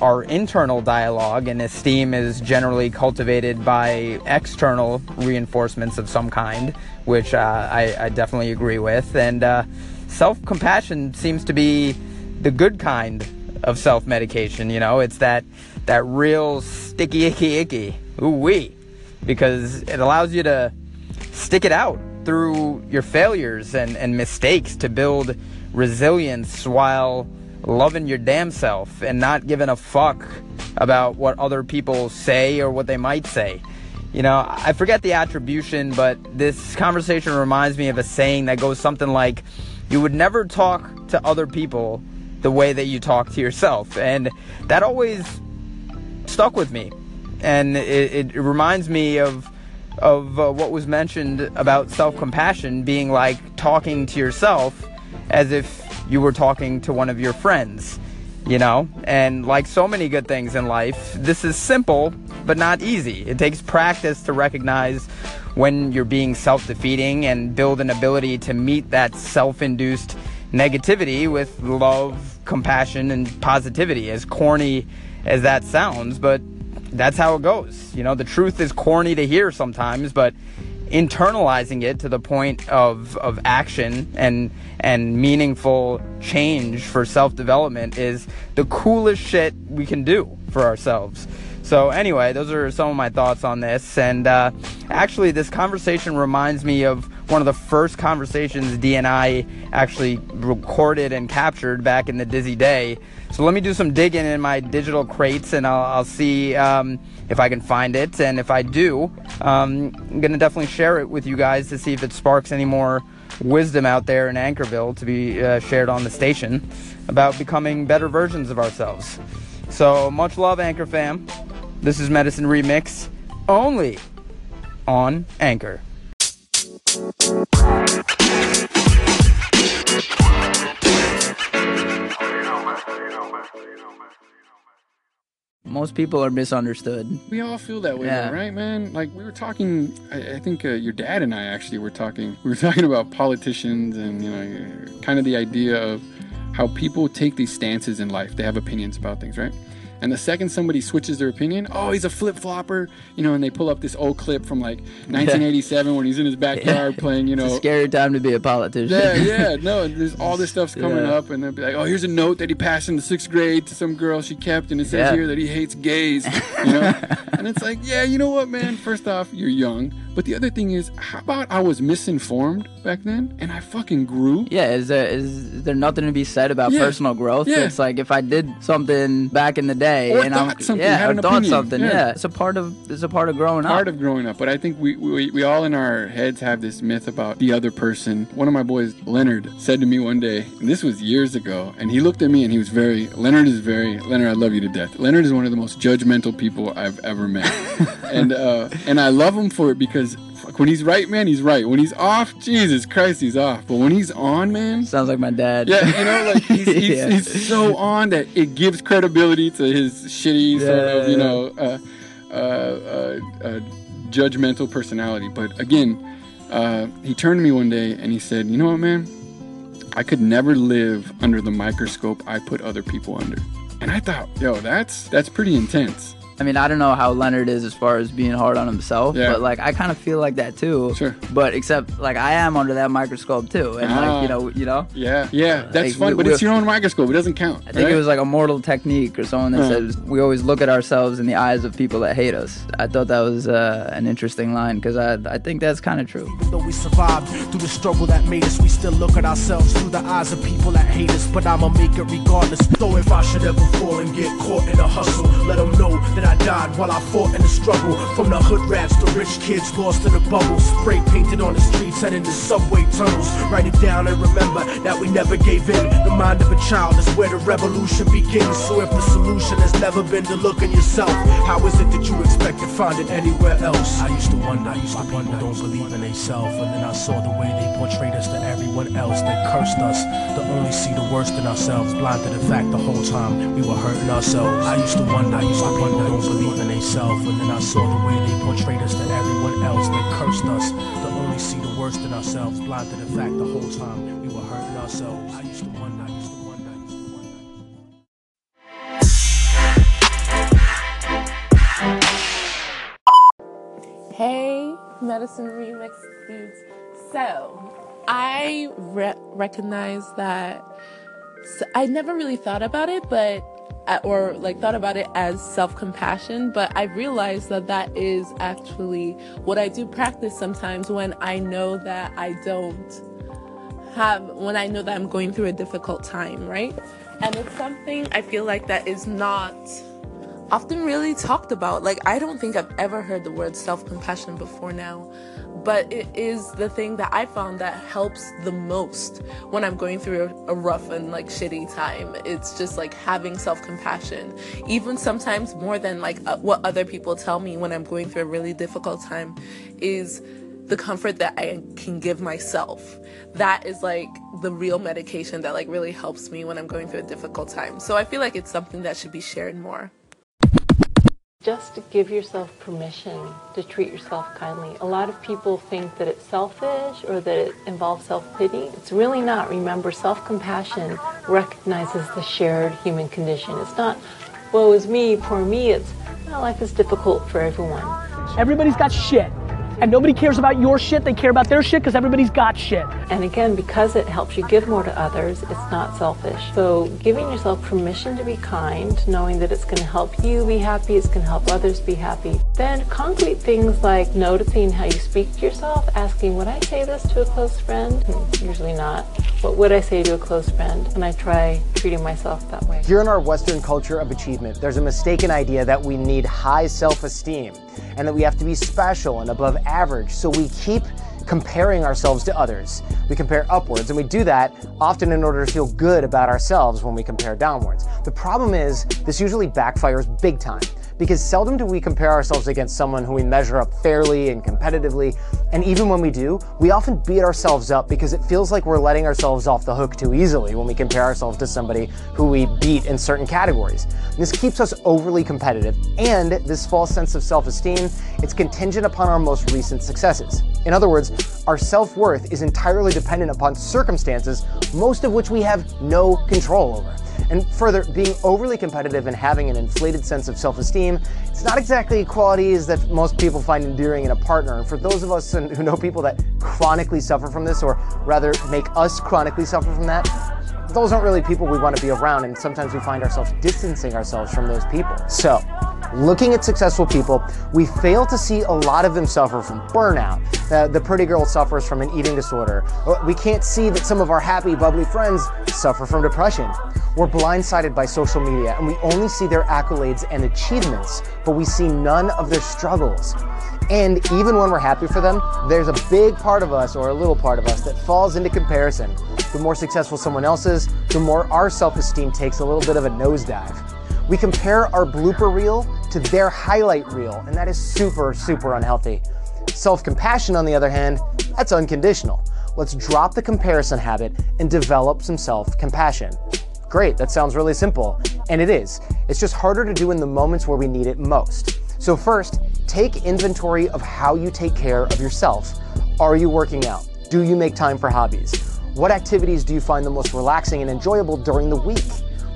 [SPEAKER 14] our internal dialogue, and esteem is generally cultivated by external reinforcements of some kind, which uh, I, I, definitely agree with. And uh, self compassion seems to be the good kind of self medication. You know, it's that that real sticky icky icky ooh wee, because it allows you to stick it out through your failures and, and mistakes to build resilience while loving your damn self and not giving a fuck about what other people say or what they might say. You know, I forget the attribution, but this conversation reminds me of a saying that goes something like, You would never talk to other people the way that you talk to yourself. And that always stuck with me. And it, it reminds me of of uh, what was mentioned about self-compassion being like talking to yourself as if you were talking to one of your friends, you know? And like so many good things in life, this is simple, but not easy. It takes practice to recognize when you're being self defeating and build an ability to meet that self induced negativity with love, compassion, and positivity. As corny as that sounds, but that's how it goes. You know, the truth is corny to hear sometimes, but internalizing it to the point of, of action and and meaningful change for self-development is the coolest shit we can do for ourselves. So anyway, those are some of my thoughts on this. And uh, actually, this conversation reminds me of one of the first conversations D and I actually recorded and captured back in the Dizzy Day. So let me do some digging in my digital crates, and I'll, I'll see um, if I can find it. And if I do, um, I'm gonna definitely share it with you guys to see if it sparks any more wisdom out there in Anchorville to be uh, shared on the station about becoming better versions of ourselves. So much love, Anchor fam. This is Medicine Remix only on Anchor. Most people are misunderstood.
[SPEAKER 1] We all feel that way,
[SPEAKER 14] Yeah.
[SPEAKER 1] though, right, man? Like we were talking. I, I think uh, your dad and I actually were talking. We were (laughs) talking about politicians and you know, kind of the idea of how people take these stances in life. They have opinions about things, right? And the second somebody switches their opinion, oh, he's a flip flopper, you know, and they pull up this old clip from like (laughs) 1987 when he's in his backyard playing, you know,
[SPEAKER 14] It's a scary time to be a politician.
[SPEAKER 1] yeah, (laughs) yeah, no, there's all this stuff's coming
[SPEAKER 14] Yeah.
[SPEAKER 1] up, and they'll be like, "Oh, here's a note that he passed in the sixth grade to some girl she kept, and it says
[SPEAKER 14] Yeah.
[SPEAKER 1] here that he hates gays." You know, (laughs) and it's like, yeah, you know what, man? First off, you're young, but the other thing is, how about I was misinformed back then, and I fucking grew.
[SPEAKER 14] Yeah, is there is, there nothing to be said about
[SPEAKER 1] Yeah.
[SPEAKER 14] personal growth?
[SPEAKER 1] Yeah.
[SPEAKER 14] It's like if I did something back in the day
[SPEAKER 1] Or
[SPEAKER 14] and
[SPEAKER 1] thought
[SPEAKER 14] I'm
[SPEAKER 1] something,
[SPEAKER 14] yeah, or thought
[SPEAKER 1] opinion.
[SPEAKER 14] something,
[SPEAKER 1] Yeah.
[SPEAKER 14] yeah. It's a part of it's a part of growing
[SPEAKER 1] part
[SPEAKER 14] up.
[SPEAKER 1] of growing up. But I think we, we we all in our heads have this myth about the other person. One of my boys, Leonard, said to me one day, and this was years ago, and he looked at me and he was very Leonard is very Leonard, I love you to death. Leonard is one of the most judgmental people I've ever met. (laughs) and uh and I love him for it because
[SPEAKER 23] When he's right, man, he's right. When he's off, Jesus Christ, he's off. But when he's on, man,
[SPEAKER 14] sounds like my dad.
[SPEAKER 23] Yeah, you know, like he's, (laughs) he's,
[SPEAKER 14] Yeah.
[SPEAKER 23] he's so on that it gives credibility to his shitty sort of, you
[SPEAKER 14] Yeah.
[SPEAKER 23] know, uh, uh, uh, uh, judgmental personality. But again, uh, he turned to me one day and he said, "You know what, man? I could never live under the microscope I put other people under." And I thought, yo, that's that's pretty intense.
[SPEAKER 14] I mean, I don't know how Leonard is as far as being hard on himself,
[SPEAKER 23] Yeah.
[SPEAKER 14] but like I kind of feel like that too.
[SPEAKER 23] Sure.
[SPEAKER 14] But except like I am under that microscope too, and
[SPEAKER 23] Ah.
[SPEAKER 14] like you know, you know.
[SPEAKER 23] Yeah, yeah, that's
[SPEAKER 14] Like,
[SPEAKER 23] fun,
[SPEAKER 14] we-
[SPEAKER 23] but
[SPEAKER 14] we-
[SPEAKER 23] it's your own microscope. It doesn't count.
[SPEAKER 14] I think
[SPEAKER 23] right?
[SPEAKER 14] it was like Immortal Technique or someone that
[SPEAKER 23] Huh.
[SPEAKER 14] says we always look at ourselves in the eyes of people that hate us. I thought that was uh, an interesting line because I I think that's kind of true.
[SPEAKER 24] Though we survived through the struggle that made us, we still look at ourselves through the eyes of people that hate us. But I'ma make it regardless. Though if I should ever fall and get caught in a hustle, let them know that I died while I fought in the struggle. From the hood rats to rich kids lost in the bubble. Spray painted on the streets and in the subway tunnels. Write it down and remember that we never gave in. The mind of a child is where the revolution begins. So if the solution has never been to look in yourself, how is it that you expect to find it anywhere else? I used to wonder, I used to wonder, don't believe in themselves. And then I saw the way they portrayed us to everyone else. They cursed us to only see the worst in ourselves, blind to the fact the whole time we were hurting ourselves. I used to wonder, I used to wonder, don't believe in themselves. And then I saw the way they portrayed us to everyone else. They cursed us to only see the worst in ourselves, blind to the fact the whole time we were hurting ourselves. I used to wonder, I used to.
[SPEAKER 25] Hey, Medicine Remix dudes. So, I re- recognize that so I never really thought about it, but or like thought about it as self-compassion, but I realized that that is actually what I do practice sometimes when I know that I don't have when I know that I'm going through a difficult time, right? And it's something I feel like that is not often really talked about. Like, I don't think I've ever heard the word self compassion before now, but it is the thing that I found that helps the most when I'm going through a, rough and like shitty time. It's just like having self compassion, even sometimes more than like uh, what other people tell me when I'm going through a really difficult time, is the comfort that I can give myself. That is like the real medication that like really helps me when I'm going through a difficult time. So I feel like it's something that should be shared more.
[SPEAKER 26] Just give yourself permission to treat yourself kindly. A lot of people think that it's selfish or that it involves self pity. It's really not. Remember, self compassion recognizes the shared human condition. It's not, woe is me, poor me. It's, well, life is difficult for everyone.
[SPEAKER 27] Everybody's got shit. And nobody cares about your shit, they care about their shit because everybody's got shit.
[SPEAKER 26] And again, because it helps you give more to others, it's not selfish. So giving yourself permission to be kind, knowing that it's going to help you be happy, it's going to help others be happy. Then concrete things like noticing how you speak to yourself, asking, would I say this to a close friend? Hmm, Usually not. What would I say to a close friend? And I try treating myself that way.
[SPEAKER 28] Here in our Western culture of achievement, there's a mistaken idea that we need high self esteem and that we have to be special and above average. So we keep comparing ourselves to others. We compare upwards, and we do that often in order to feel good about ourselves when we compare downwards. The problem is, this usually backfires big time. Because seldom do we compare ourselves against someone who we measure up fairly and competitively. And even when we do, we often beat ourselves up because it feels like we're letting ourselves off the hook too easily when we compare ourselves to somebody who we beat in certain categories. This keeps us overly competitive, and this false sense of self esteem, it's contingent upon our most recent successes. In other words, our self worth is entirely dependent upon circumstances, most of which we have no control over. And further, being overly competitive and having an inflated sense of self esteem, it's not exactly qualities that most people find endearing in a partner. And for those of us who know people that chronically suffer from this, or rather make us chronically suffer from that, those aren't really people we want to be around, and sometimes we find ourselves distancing ourselves from those people. So, looking at successful people, we fail to see a lot of them suffer from burnout. Uh, the pretty girl suffers from an eating disorder. Uh, We can't see that some of our happy, bubbly friends suffer from depression. We're blindsided by social media, and we only see their accolades and achievements, but we see none of their struggles. And even when we're happy for them, there's a big part of us or a little part of us that falls into comparison. The more successful someone else is, the more our self esteem takes a little bit of a nosedive. We compare our blooper reel to their highlight reel, and that is super, super unhealthy. Self compassion, on the other hand, that's unconditional. Let's drop the comparison habit and develop some self compassion. Great, that sounds really simple. And it is. It's just harder to do in the moments where we need it most. So, first, take inventory of how you take care of yourself. Are you working out? Do you make time for hobbies? What activities do you find the most relaxing and enjoyable during the week?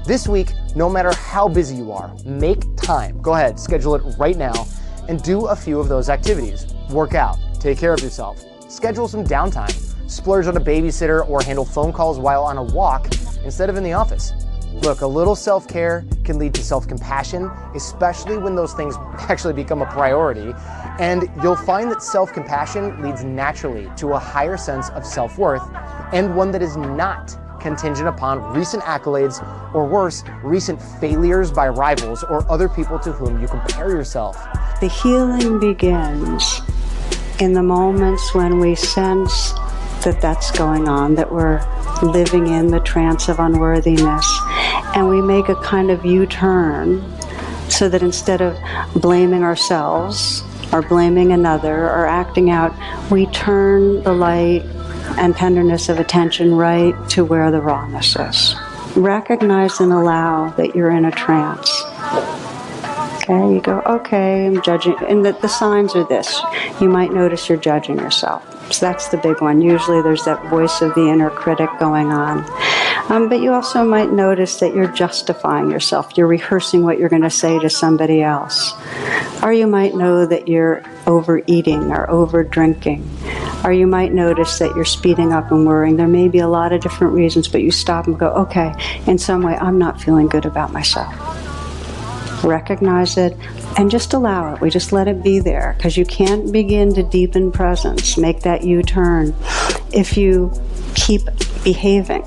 [SPEAKER 28] This week, no matter how busy you are, make time. Go ahead, schedule it right now and do a few of those activities. Work out, take care of yourself, schedule some downtime, splurge on a babysitter, or handle phone calls while on a walk instead of in the office. Look, a little self care can lead to self compassion, especially when those things (laughs) actually become a priority. And you'll find that self compassion leads naturally to a higher sense of self worth and one that is not contingent upon recent accolades or worse, recent failures by rivals or other people to whom you compare yourself.
[SPEAKER 29] The healing begins in the moments when we sense that that's going on, that we're living in the trance of unworthiness, and we make a kind of U turn so that instead of blaming ourselves or blaming another or acting out, we turn the light and tenderness of attention right to where the rawness is. Recognize and allow that you're in a trance. Okay, you go, okay, I'm judging. And the, the signs are this. You might notice you're judging yourself. So that's the big one. Usually there's that voice of the inner critic going on. Um, but you also might notice that you're justifying yourself. You're rehearsing what you're going to say to somebody else. Or you might know that you're overeating or over drinking. Or you might notice that you're speeding up and worrying. There may be a lot of different reasons, but you stop and go, okay, in some way, I'm not feeling good about myself. Recognize it and just allow it. We just let it be there because you can't begin to deepen presence, make that U turn if you keep behaving.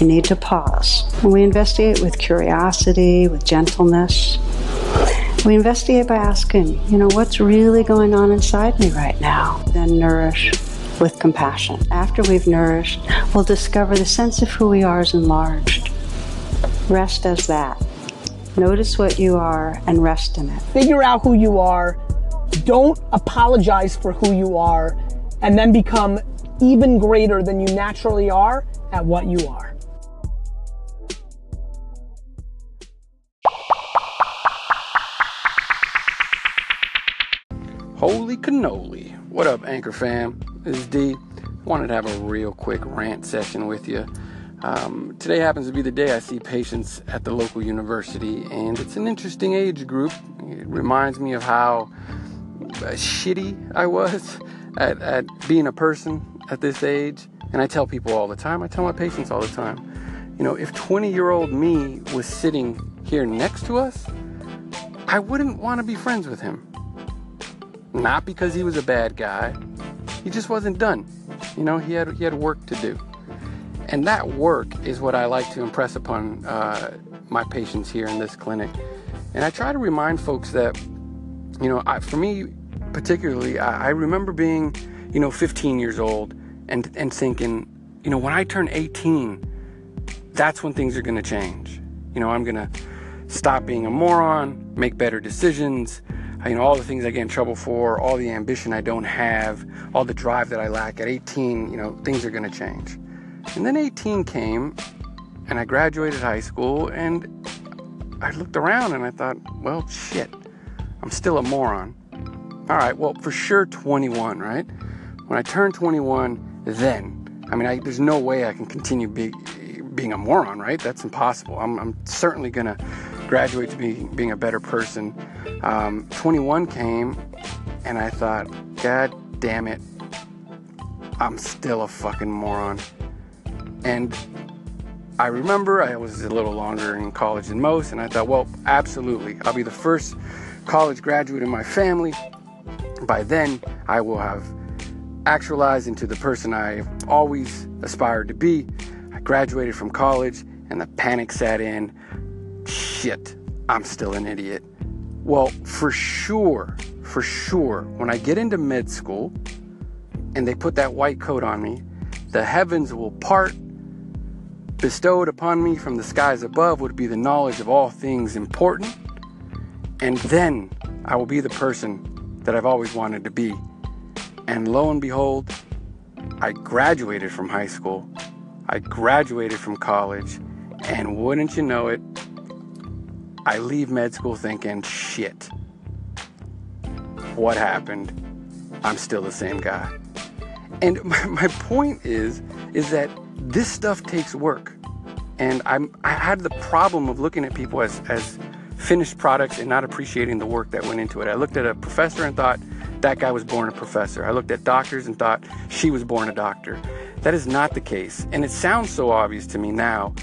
[SPEAKER 29] You need to pause. And we investigate with curiosity, with gentleness. We investigate by asking, you know, what's really going on inside me right now? Then nourish with compassion. After we've nourished, we'll discover the sense of who we are is enlarged. Rest as that. Notice what you are and rest in it.
[SPEAKER 27] Figure out who you are. Don't apologize for who you are, and then become even greater than you naturally are at what you are.
[SPEAKER 1] Holy cannoli. What up, Anchor fam? This is D. Wanted to have a real quick rant session with you. Um, today happens to be the day I see patients at the local university, and it's an interesting age group. It reminds me of how uh, shitty I was (laughs) at, at being a person at this age. And I tell people all the time, I tell my patients all the time, you know, if 20 year old me was sitting here next to us, I wouldn't want to be friends with him. Not because he was a bad guy, he just wasn't done. You know, he had, he had work to do. And that work is what I like to impress upon uh, my patients here in this clinic. And I try to remind folks that, you know, I, for me particularly, I, I remember being, you know, 15 years old and, and thinking, you know, when I turn 18, that's when things are going to change. You know, I'm going to stop being a moron, make better decisions, you know, all the things I get in trouble for, all the ambition I don't have, all the drive that I lack at 18, you know, things are going to change. And then 18 came, and I graduated high school, and I looked around and I thought, well, shit, I'm still a moron. All right, well, for sure 21, right? When I turn 21, then, I mean, I, there's no way I can continue be, being a moron, right? That's impossible. I'm, I'm certainly going to graduate to be, being a better person. Um, 21 came, and I thought, God damn it, I'm still a fucking moron. And I remember I was a little longer in college than most, and I thought, well, absolutely, I'll be the first college graduate in my family. By then, I will have actualized into the person I always aspired to be. I graduated from college, and the panic set in. Shit, I'm still an idiot. Well, for sure, for sure, when I get into med school and they put that white coat on me, the heavens will part bestowed upon me from the skies above would be the knowledge of all things important, and then I will be the person that I've always wanted to be. And lo and behold, I graduated from high school. I graduated from college. And wouldn't you know it, I leave med school thinking, shit, what happened? I'm still the same guy. And (laughs) my, my point is, is that this stuff takes work. And I'm, I had the problem of looking at people as, as finished products and not appreciating the work that went into it. I looked at a professor and thought, that guy was born a professor. I looked at doctors and thought she was born a doctor. That is not the case. And it sounds so obvious to me now,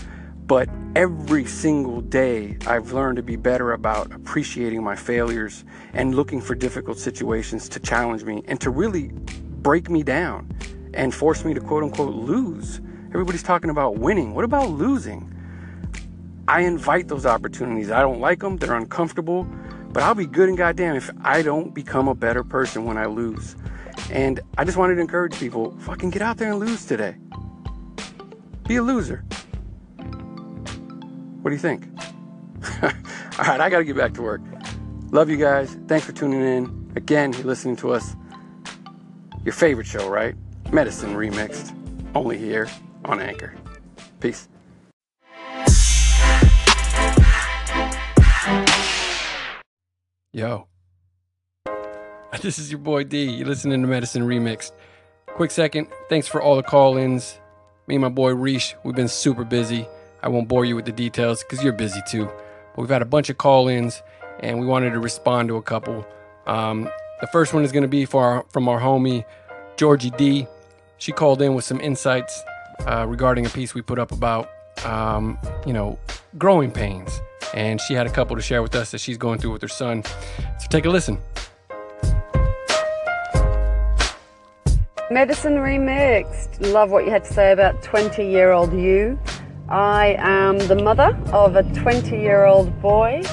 [SPEAKER 1] but every single day I've learned to be better about appreciating my failures and looking for difficult situations to challenge me and to really break me down and force me to quote unquote lose. Everybody's talking about winning. What about losing? I invite those opportunities. I don't like them, they're uncomfortable, but I'll be good and goddamn if I don't become a better person when I lose. And I just wanted to encourage people fucking get out there and lose today. Be a loser. What do you think? (laughs) All right, I got to get back to work. Love you guys. Thanks for tuning in. Again, you're listening to us. Your favorite show, right? Medicine Remixed. Only here on Anchor. Peace. Yo. (laughs) This is your boy D. You're listening to Medicine Remixed. Quick second, thanks for all the call ins. Me and my boy Reesh, we've been super busy. I won't bore you with the details because you're busy too. But we've had a bunch of call ins and we wanted to respond to a couple. Um, the first one is going to be our, from our homie Georgie D. She called in with some insights uh, regarding a piece we put up about, um, you know, growing pains. And she had a couple to share with us that she's going through with her son. So take a listen.
[SPEAKER 30] Medicine Remixed. Love what you had to say about 20 year old you. I am the mother of a 20 year old boy,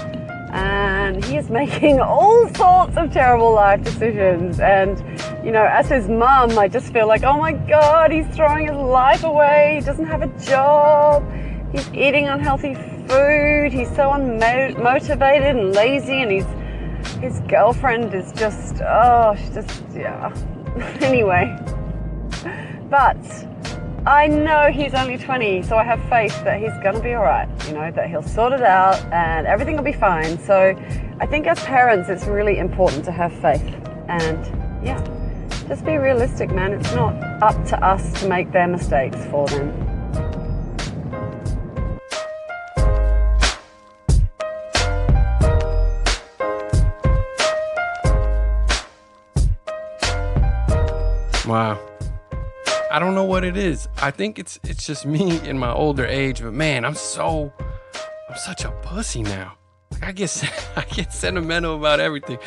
[SPEAKER 30] and he is (laughs) making all sorts of terrible life decisions. And, you know, as his mum, I just feel like, oh my God, he's throwing his life away. He doesn't have a job. He's eating unhealthy food. He's so unmotivated and lazy, and he's his girlfriend is just, oh, she's just, yeah. (laughs) anyway, but I know he's only 20, so I have faith that he's gonna be all right, you know, that he'll sort it out and everything will be fine. So I think as parents, it's really important to have faith and yeah, just be realistic, man. It's not up to us to make their mistakes for them.
[SPEAKER 1] Wow. I don't know what it is. I think it's it's just me in my older age, but man, I'm so I'm such a pussy now. Like I get (laughs) I get sentimental about everything.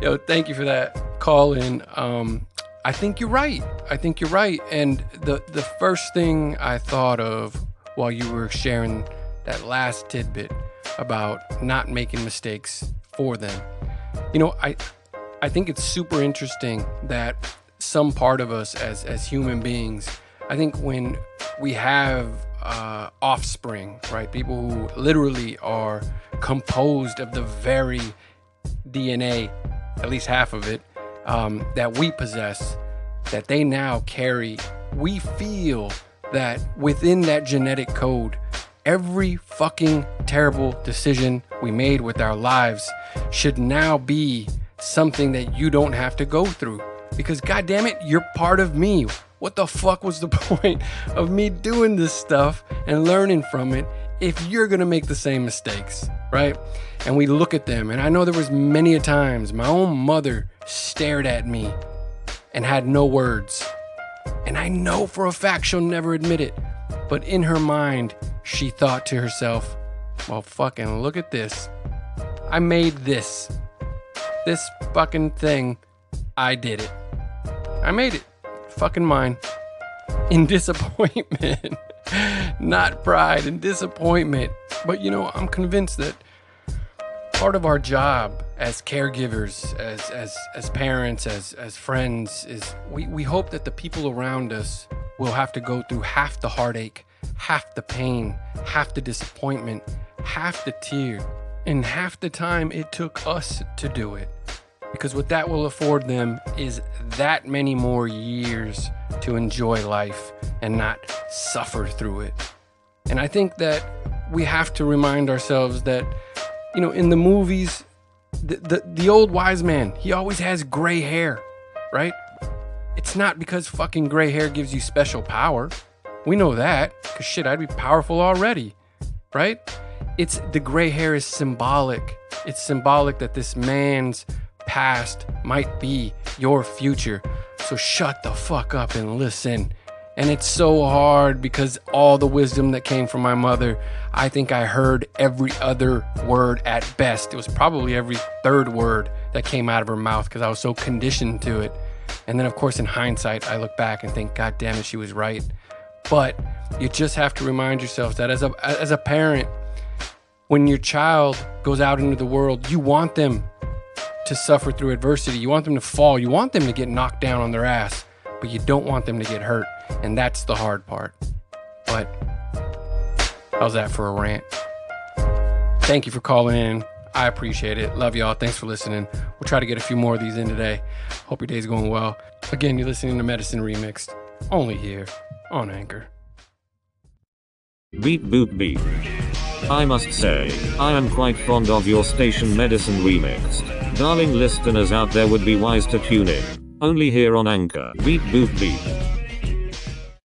[SPEAKER 1] Yo, thank you for that call in. Um I think you're right. I think you're right. And the the first thing I thought of while you were sharing that last tidbit about not making mistakes for them. You know, I I think it's super interesting that some part of us as as human beings. I think when we have uh, offspring, right, people who literally are composed of the very DNA, at least half of it, um, that we possess, that they now carry. We feel that within that genetic code, every fucking terrible decision we made with our lives should now be something that you don't have to go through because god damn it, you're part of me. What the fuck was the (laughs) point of me doing this stuff and learning from it if you're gonna make the same mistakes, right? And we look at them, and I know there was many a times my own mother stared at me and had no words. And I know for a fact she'll never admit it. But in her mind, she thought to herself, well, fucking look at this. I made this. This fucking thing. I did it. I made it. Fucking mine. In (laughs) disappointment. Not pride and disappointment. But you know, I'm convinced that part of our job as caregivers, as as as parents, as as friends, is we, we hope that the people around us will have to go through half the heartache, half the pain, half the disappointment, half the tear, and half the time it took us to do it. Because what that will afford them is that many more years to enjoy life and not suffer through it. And I think that we have to remind ourselves that, you know, in the movies, the, the, the old wise man, he always has gray hair, right? It's not because fucking gray hair gives you special power. We know that, because shit, I'd be powerful already, right? It's the gray hair is symbolic. It's symbolic that this man's past might be your future. So shut the fuck up and listen. And it's so hard because all the wisdom that came from my mother, I think I heard every other word at best. It was probably every third word that came out of her mouth because I was so conditioned to it. And then, of course, in hindsight, I look back and think, God damn it, she was right. But you just have to remind yourself that as a as a parent, when your child goes out into the world, you want them to suffer through adversity. You want them to fall. You want them to get knocked down on their ass, but you don't want them to get hurt. And that's the hard part. But how's that for a rant? Thank you for calling in. I appreciate it. Love y'all. Thanks for listening. We'll try to get a few more of these in today. Hope your day's going well. Again, you're listening to Medicine Remixed, only here on Anchor.
[SPEAKER 31] Beep boop beep. I must say, I am quite fond of your station Medicine Remixed. Darling listeners out there would be wise to tune in. Only here on Anchor. Beep boop beep.